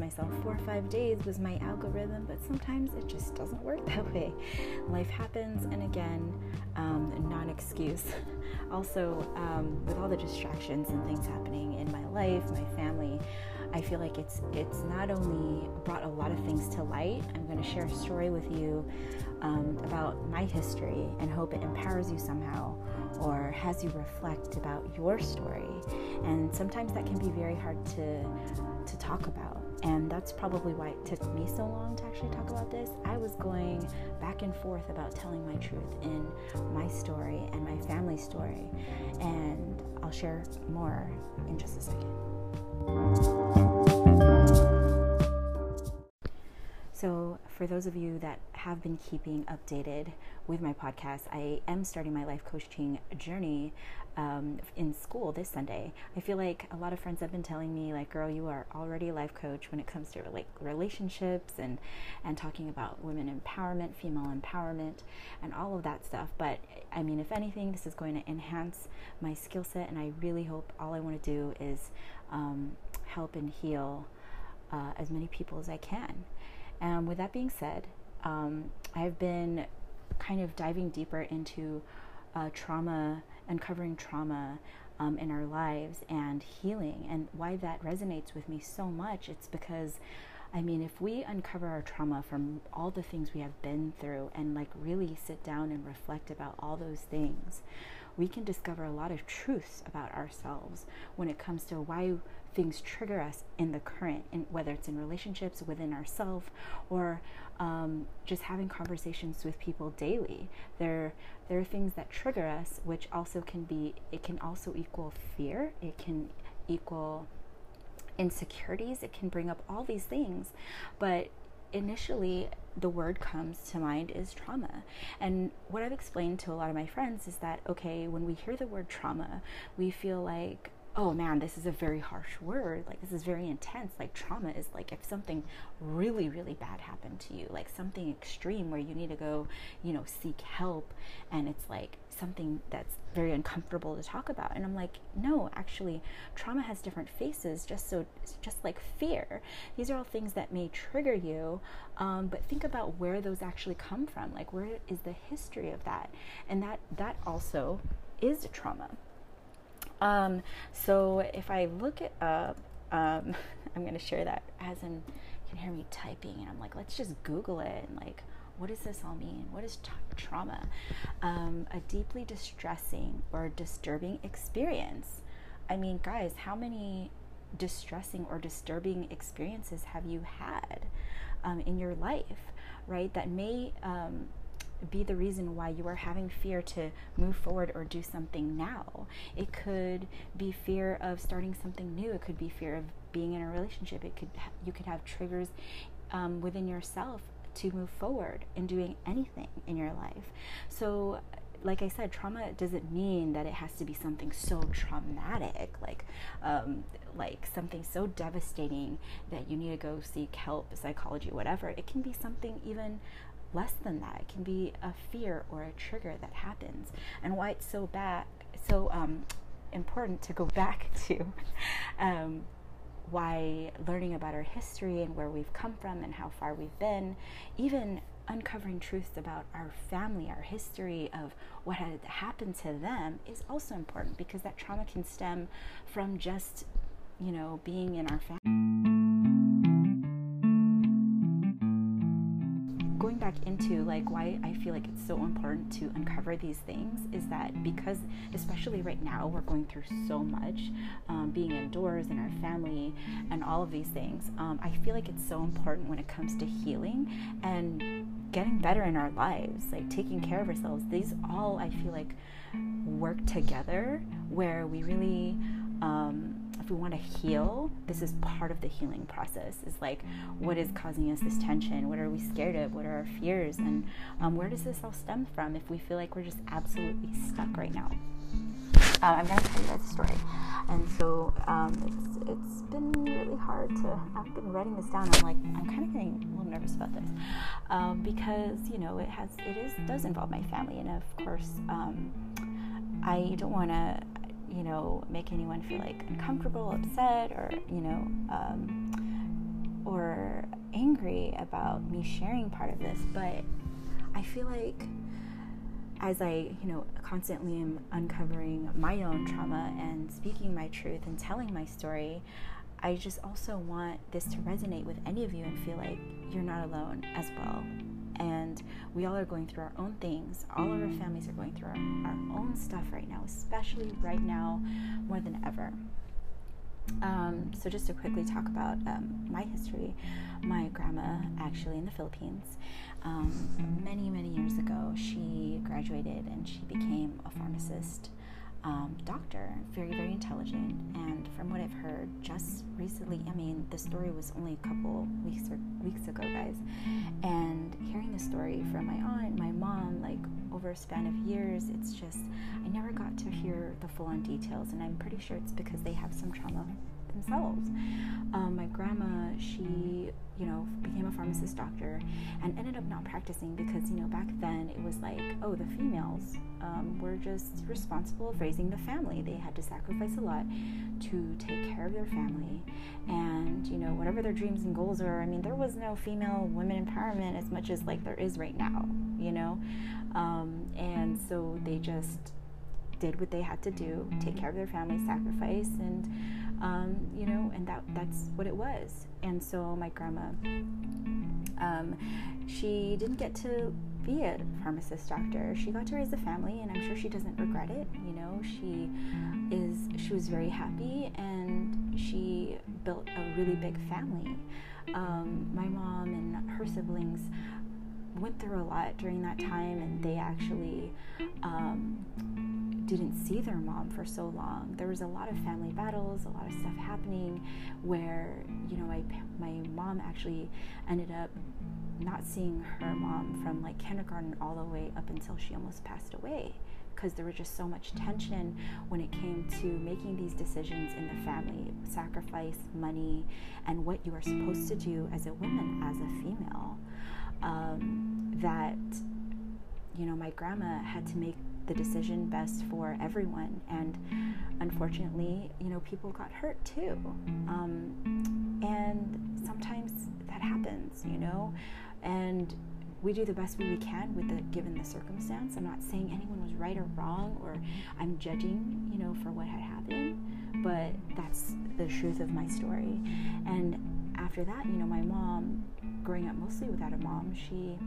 myself four or five days was my algorithm, but sometimes it just doesn't work that way. Life happens, and again, um, non excuse. also, um, with all the distractions and things happening in my life, my family, I feel like it's it's not only brought a lot of things to light. I'm going to share a story with you um, about my history and hope it empowers you somehow or has you reflect about your story. And sometimes that can be very hard to to talk about. And that's probably why it took me so long to actually talk about this. I was going back and forth about telling my truth in my story and my family story. And I'll share more in just a second. So, for those of you that have been keeping updated with my podcast, I am starting my life coaching journey um, in school this Sunday. I feel like a lot of friends have been telling me, like, "Girl, you are already a life coach when it comes to like relationships and and talking about women empowerment, female empowerment, and all of that stuff." But I mean, if anything, this is going to enhance my skill set, and I really hope all I want to do is um, help and heal uh, as many people as I can. And with that being said, um, I've been kind of diving deeper into uh, trauma, uncovering trauma um, in our lives and healing, and why that resonates with me so much. It's because, I mean, if we uncover our trauma from all the things we have been through and like really sit down and reflect about all those things, we can discover a lot of truths about ourselves when it comes to why things trigger us in the current, in, whether it's in relationships within ourselves or um, just having conversations with people daily. There, there are things that trigger us, which also can be, it can also equal fear. It can equal insecurities. It can bring up all these things. But initially, the word comes to mind is trauma. And what I've explained to a lot of my friends is that, okay, when we hear the word trauma, we feel like, oh man, this is a very harsh word. Like, this is very intense. Like, trauma is like if something really, really bad happened to you, like something extreme where you need to go, you know, seek help. And it's like something that's very uncomfortable to talk about. And I'm like, no, actually, trauma has different faces, just so, just like fear. These are all things that may trigger you. Um, but think about where those actually come from. Like, where is the history of that? And that, that also is trauma. Um, so if I look it up, um, I'm going to share that as in you can hear me typing, and I'm like, let's just Google it and like, what does this all mean? What is t- trauma? Um, a deeply distressing or disturbing experience. I mean, guys, how many distressing or disturbing experiences have you had um, in your life, right? That may um, be the reason why you are having fear to move forward or do something now. It could be fear of starting something new. It could be fear of being in a relationship. It could you could have triggers um, within yourself to move forward in doing anything in your life. So like I said, trauma doesn't mean that it has to be something so traumatic, like um, like something so devastating that you need to go seek help, psychology, whatever. It can be something even less than that. It can be a fear or a trigger that happens, and why it's so bad, so um, important to go back to. Um, why learning about our history and where we've come from and how far we've been, even uncovering truths about our family, our history of what had happened to them is also important because that trauma can stem from just, you know, being in our family. Back into like why I feel like it's so important to uncover these things is that because especially right now we're going through so much, um, being indoors and our family and all of these things. Um, I feel like it's so important when it comes to healing and getting better in our lives, like taking care of ourselves. These all I feel like work together where we really. Um, we want to heal, this is part of the healing process. Is like, what is causing us this tension? What are we scared of? What are our fears? And um, where does this all stem from if we feel like we're just absolutely stuck right now? Uh, I'm to tell you guys a story. And so um, it's, it's been really hard to, I've been writing this down. I'm like, I'm kind of getting a little nervous about this um, because, you know, it has, it is, does involve my family. And of course, um, I don't want to you know, make anyone feel like uncomfortable, upset, or, you know, um, or angry about me sharing part of this, but I feel like as I, you know, constantly am uncovering my own trauma and speaking my truth and telling my story, I just also want this to resonate with any of you and feel like you're not alone as well. And we all are going through our own things. All of our families are going through our, our own stuff right now, especially right now more than ever. Um, so, just to quickly talk about um, my history, my grandma actually in the Philippines, um, many, many years ago, she graduated and she became a pharmacist um, doctor, very, very intelligent. And from what I've heard, just recently, I mean, the story was only a couple weeks or weeks ago, guys. And hearing the story from my aunt, my mom, like over a span of years, it's just I never got to hear the full-on details, and I'm pretty sure it's because they have some trauma themselves. Um, my grandma, she, you know, became a pharmacist doctor and ended up not practicing because, you know, back then it was like, oh, the females um, were just responsible of raising the family. They had to sacrifice a lot to take care of their family and, you know, whatever their dreams and goals are. I mean, there was no female women empowerment as much as like there is right now, you know? Um, and so they just did what they had to do, take care of their family, sacrifice, and um, you know, and that that's what it was. And so my grandma, um, she didn't get to be a pharmacist doctor. She got to raise a family, and I'm sure she doesn't regret it. You know, she is she was very happy, and she built a really big family. Um, my mom and her siblings went through a lot during that time, and they actually um, didn't see their mom for so long. There was a lot of family battles, a lot of stuff happening where, you know, my, my mom actually ended up not seeing her mom from like kindergarten all the way up until she almost passed away because there was just so much tension when it came to making these decisions in the family sacrifice money and what you are supposed to do as a woman as a female um, that you know my grandma had to make the decision best for everyone. And unfortunately, you know, people got hurt too. Um, and sometimes that happens, you know, and we do the best we can with the given the circumstance. I'm not saying anyone was right or wrong or I'm judging, you know, for what had happened, but that's the truth of my story. And after that, you know, my mom, growing up mostly without a mom, she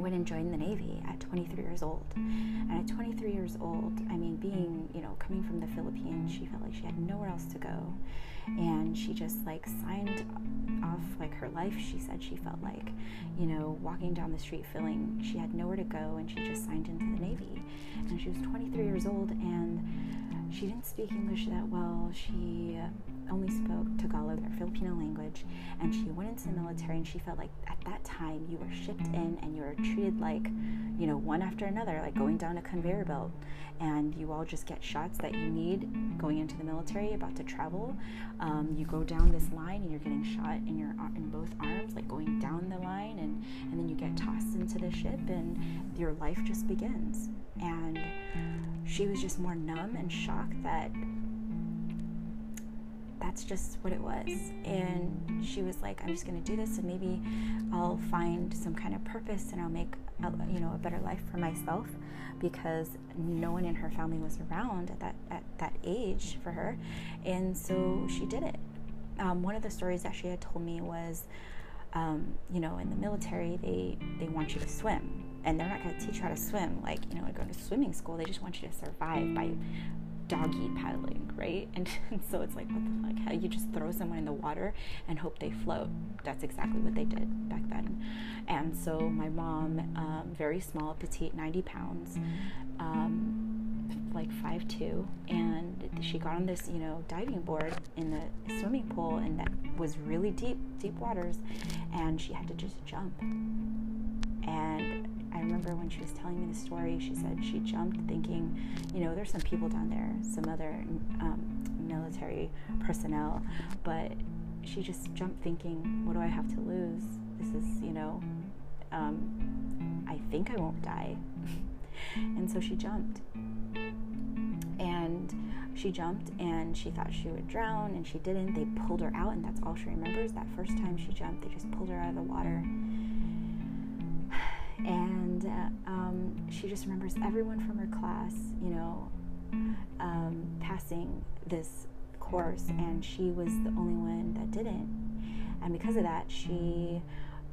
went and joined the Navy at 23 years old. And at 23 years old, I mean, being, you know, coming from the Philippines, she felt like she had nowhere else to go. And she just like signed off like her life. She said she felt like, you know, walking down the street feeling she had nowhere to go and she just signed into the Navy. And she was 23 years old and she didn't speak English that well. She only spoke Tagalog, their Filipino language, and she went into the military and she felt like at that time you were shipped in and you were treated like, you know, one after another, like going down a conveyor belt. And you all just get shots that you need going into the military, about to travel. Um, you go down this line and you're getting shot in your in both arms, like going down the line, and and then you get tossed into the ship, and your life just begins. And she was just more numb and shocked that that's just what it was. And she was like, I'm just going to do this and maybe I'll find some kind of purpose and I'll make a, you know a better life for myself because no one in her family was around at that at that age for her. And so she did it. Um, one of the stories that she had told me was, um, you know, in the military, they, they want you to swim. And they're not going to teach you how to swim like, you know, going to swimming school. They just want you to survive by doggy paddling, right? And, and, so it's like, what the fuck? How you just throw someone in the water and hope they float. That's exactly what they did back then. And so my mom, um, very small, petite, 90 pounds, um, like five two, and she got on this, you know, diving board in the swimming pool, and that was really deep, deep waters, and she had to just jump. Remember when she was telling me the story, she said she jumped thinking, you know, there's some people down there, some other um, military personnel, but she just jumped thinking, what do I have to lose? This is, you know, um, I think I won't die. and so she jumped. And she jumped and she thought she would drown and she didn't. They pulled her out, and that's all she remembers. That first time she jumped, they just pulled her out of the water. And uh, um, she just remembers everyone from her class, you know, um, passing this course, and she was the only one that didn't. And because of that, she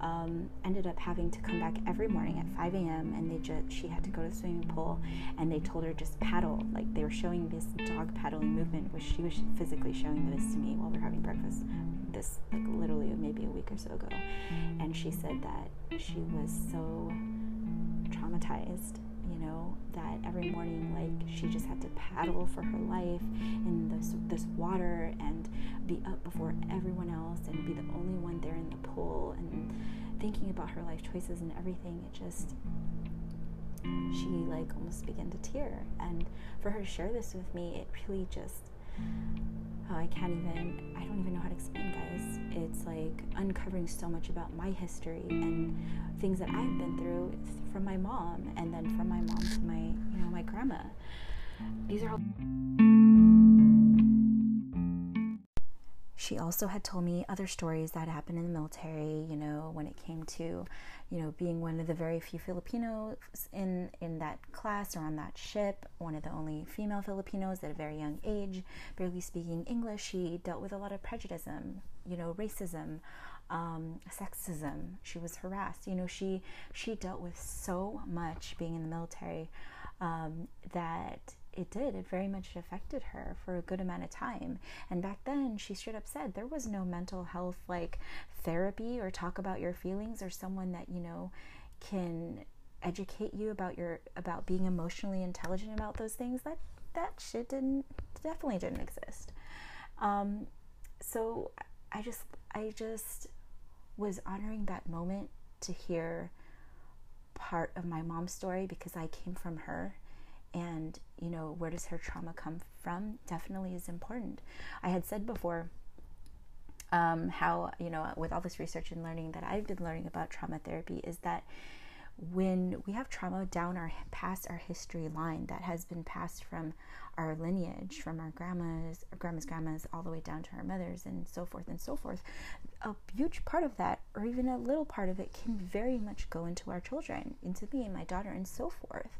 um, ended up having to come back every morning at 5 a.m. and they just she had to go to the swimming pool and they told her just paddle like they were showing this dog paddling movement which she was physically showing this to me while we are having breakfast this like literally maybe a week or so ago and she said that she was so traumatized you know that every morning like she just had to paddle for her life in this this water and be up before everyone else and be the only one there in the pool and thinking about her life choices and everything. It just she like almost began to tear. And for her to share this with me it really just Oh, I can't even I don't even know how to explain guys. It's like uncovering so much about my history and things that I've been through from my mom and then from my mom to my you know my grandma. These are all she also had told me other stories that happened in the military, you know, when it came to, you know, being one of the very few Filipinos in in that class or on that ship, one of the only female Filipinos at a very young age, barely speaking English. She dealt with a lot of prejudice, you know, racism, um, sexism. She was harassed. You know, she she dealt with so much being in the military um, that it did. It very much affected her for a good amount of time. And back then, she straight up said there was no mental health like therapy or talk about your feelings or someone that, you know, can educate you about your about being emotionally intelligent about those things. That that shit didn't definitely didn't exist. Um, so I just I just was honoring that moment to hear part of my mom's story because I came from her and you know where does her trauma come from definitely is important. I had said before um, how you know with all this research and learning that i've been learning about trauma therapy is that when we have trauma down our past our history line that has been passed from our lineage from our grandmas our grandmas grandmas all the way down to our mothers and so forth and so forth a huge part of that or even a little part of it can very much go into our children into me and my daughter and so forth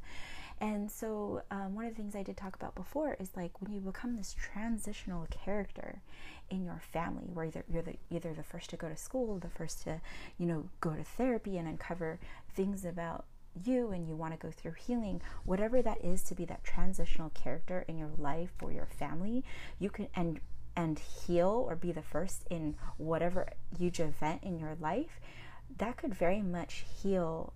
and so, um, one of the things I did talk about before is like when you become this transitional character in your family, where either you're the, either the first to go to school, the first to, you know, go to therapy and uncover things about you and you want to go through healing, whatever that is to be that transitional character in your life or your family, you can and and heal or be the first in whatever huge event in your life, that could very much heal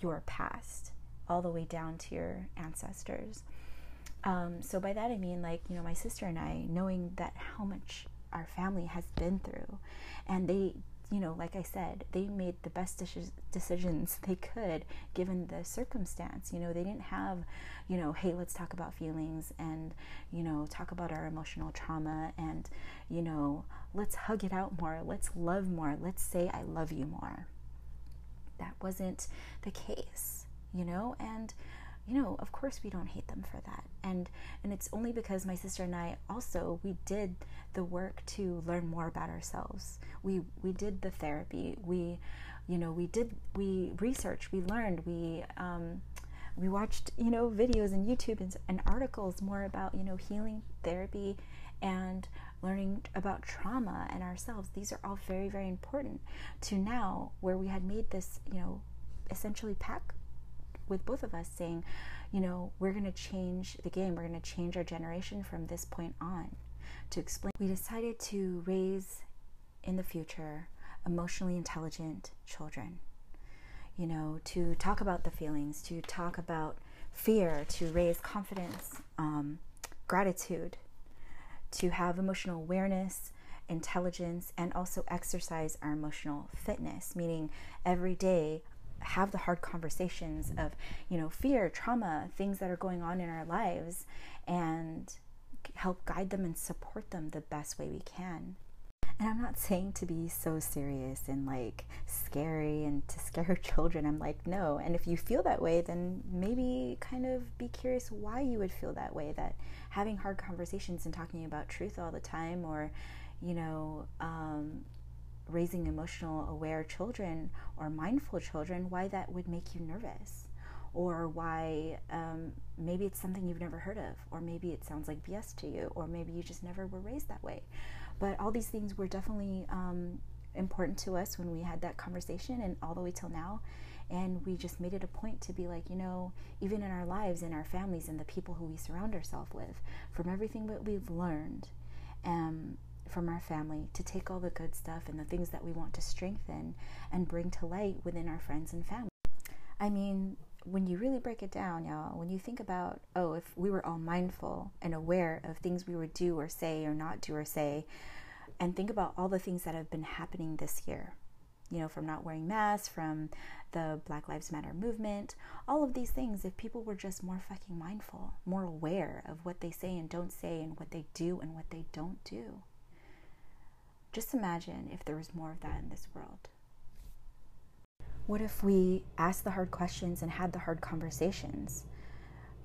your past all the way down to your ancestors. Um, so by that I mean like you know my sister and I knowing that how much our family has been through, and they you know like I said they made the best decisions they could given the circumstance. You know they didn't have you know hey let's talk about feelings and you know talk about our emotional trauma and you know let's hug it out more let's love more let's say I love you more. That wasn't the case you know? And you know of course we don't hate them for that. And and it's only because my sister and I also we did the work to learn more about ourselves. We we did the therapy. We you know we did we researched we learned we um, we watched you know videos and youtube and, and articles more about you know healing therapy and learning about trauma and ourselves. These are all very very important to now where we had made this you know essentially pack with both of us saying, you know, we're going to change the game. We're going to change our generation from this point on. To explain, we decided to raise in the future emotionally intelligent children. You know, to talk about the feelings, to talk about fear, to raise confidence, um, gratitude, to have emotional awareness, intelligence, and also exercise our emotional fitness, meaning every day have the hard conversations of, you know, fear, trauma, things that are going on in our lives, and help guide them and support them the best way we can. And I'm not saying to be so serious and like scary and to scare children. I'm like, no. And if you feel that way, then maybe kind of be curious why you would feel that way. That having hard conversations and talking about truth all the time, or, you know, um, raising emotional aware children or mindful children, why that would make you nervous or why um, maybe it's something you've never heard of, or maybe it sounds like BS to you, or maybe you just never were raised that way. But all these things were definitely um, important to us when we had that conversation, and all the way till now. And we just made it a point to be like, you know, even in our lives, in our families, and the people who we surround ourselves with, from everything that we've learned, um, from our family to take all the good stuff and the things that we want to strengthen and bring to light within our friends and family. I mean, when you really break it down, y'all, when you think about, oh, if we were all mindful and aware of things we would do or say or not do or say, and think about all the things that have been happening this year, you know, from not wearing masks, from the Black Lives Matter movement, all of these things, if people were just more fucking mindful, more aware of what they say and don't say and what they do and what they don't do. Just imagine if there was more of that in this world. What if we asked the hard questions and had the hard conversations?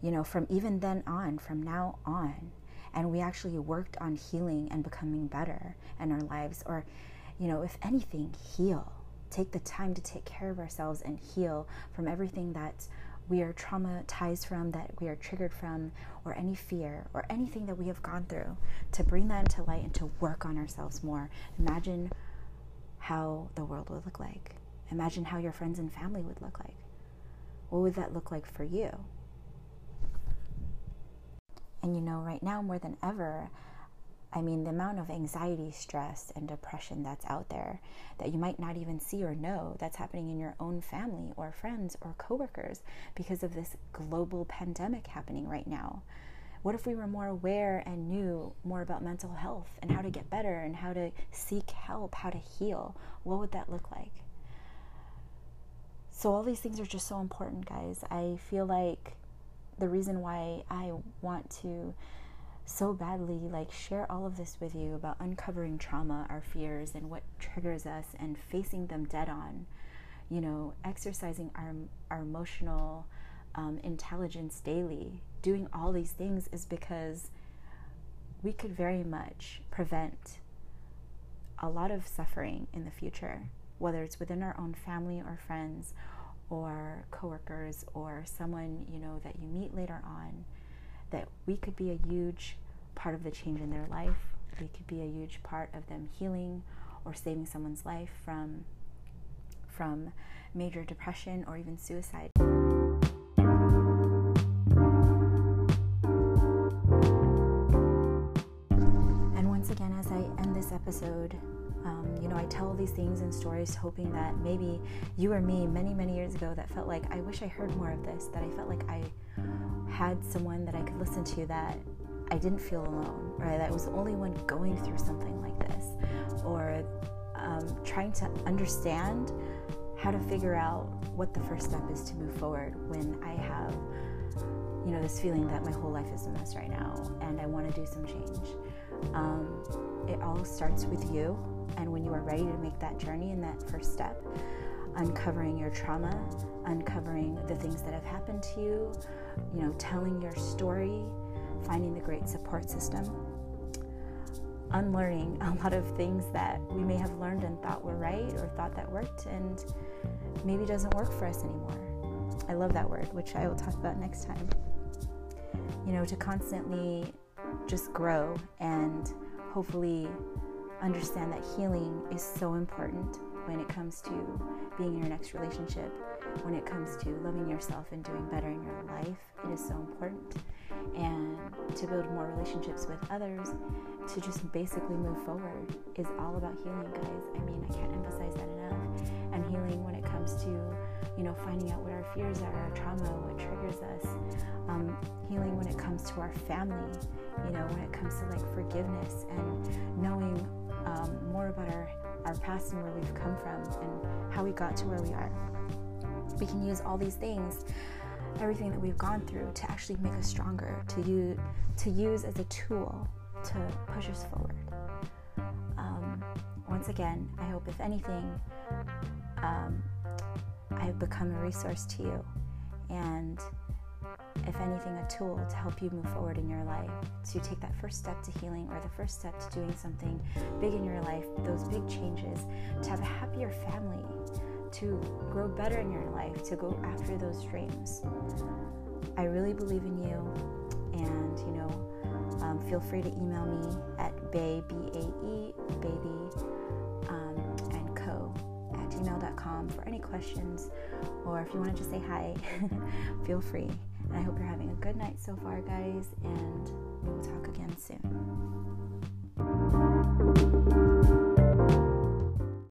You know, from even then on, from now on, and we actually worked on healing and becoming better in our lives, or, you know, if anything, heal. Take the time to take care of ourselves and heal from everything that we are traumatized from, that we are triggered from, or any fear, or anything that we have gone through, to bring that into light and to work on ourselves more. Imagine how the world would look like. Imagine how your friends and family would look like. What would that look like for you? And you know, right now more than ever, I mean, the amount of anxiety, stress, and depression that's out there that you might not even see or know that's happening in your own family or friends or coworkers because of this global pandemic happening right now. What if we were more aware and knew more about mental health and how to get better and how to seek help, how to heal? What would that look like? So, all these things are just so important, guys. I feel like the reason why I want to so badly like share all of this with you about uncovering trauma, our fears, and what triggers us, and facing them dead on. You know, exercising our our emotional um, intelligence daily. Doing all these things is because we could very much prevent a lot of suffering in the future whether it's within our own family or friends or coworkers or someone you know that you meet later on that we could be a huge part of the change in their life. We could be a huge part of them healing or saving someone's life from from major depression or even suicide. And once again as i end this episode um, you know, I tell these things and stories hoping that maybe you or me many, many years ago that felt like I wish I heard more of this, that I felt like I had someone that I could listen to that I didn't feel alone, or that I was the only one going through something like this, or um, trying to understand how to figure out what the first step is to move forward when I have, you know, this feeling that my whole life is a mess right now and I want to do some change. Um, it all starts with you and when you are ready to make that journey and that first step, uncovering your trauma, uncovering the things that have happened to you, you know, telling your story, finding the great support system, unlearning a lot of things that we may have learned and thought were right or thought that worked and maybe doesn't work for us anymore. I love that word, which I will talk about next time. You know, to constantly just grow and hopefully understand that healing is so important when it comes to being in your next relationship, when it comes to loving yourself and doing better in your life. It is so important. And to build more relationships with others, to just basically move forward, is all about healing, guys. I mean, I can't emphasize that enough. And healing when it comes to, you know, finding out what our fears are, our trauma, what triggers us. Um, healing when it comes to our family, you know, when it comes to like forgiveness and knowing um, more about our, our past and where we've come from and how we got to where we are. We can use all these things, everything that we've gone through, to actually make us stronger, to use, to use as a tool to push us forward. Um, once again, I hope if anything, um, I've become a resource to you. And if anything, a tool to help you move forward in your life, to take that first step to healing or the first step to doing something big in your life, those big changes, to have a happier family, to grow better in your life, to go after those dreams. I really believe in you, and you know, um, feel free to email me at bae, B-A-E, baby, um, and co at gmail.com for any questions, or if you want to just say hi, feel free. And I hope you're having a good night so far, guys, and we will talk again soon.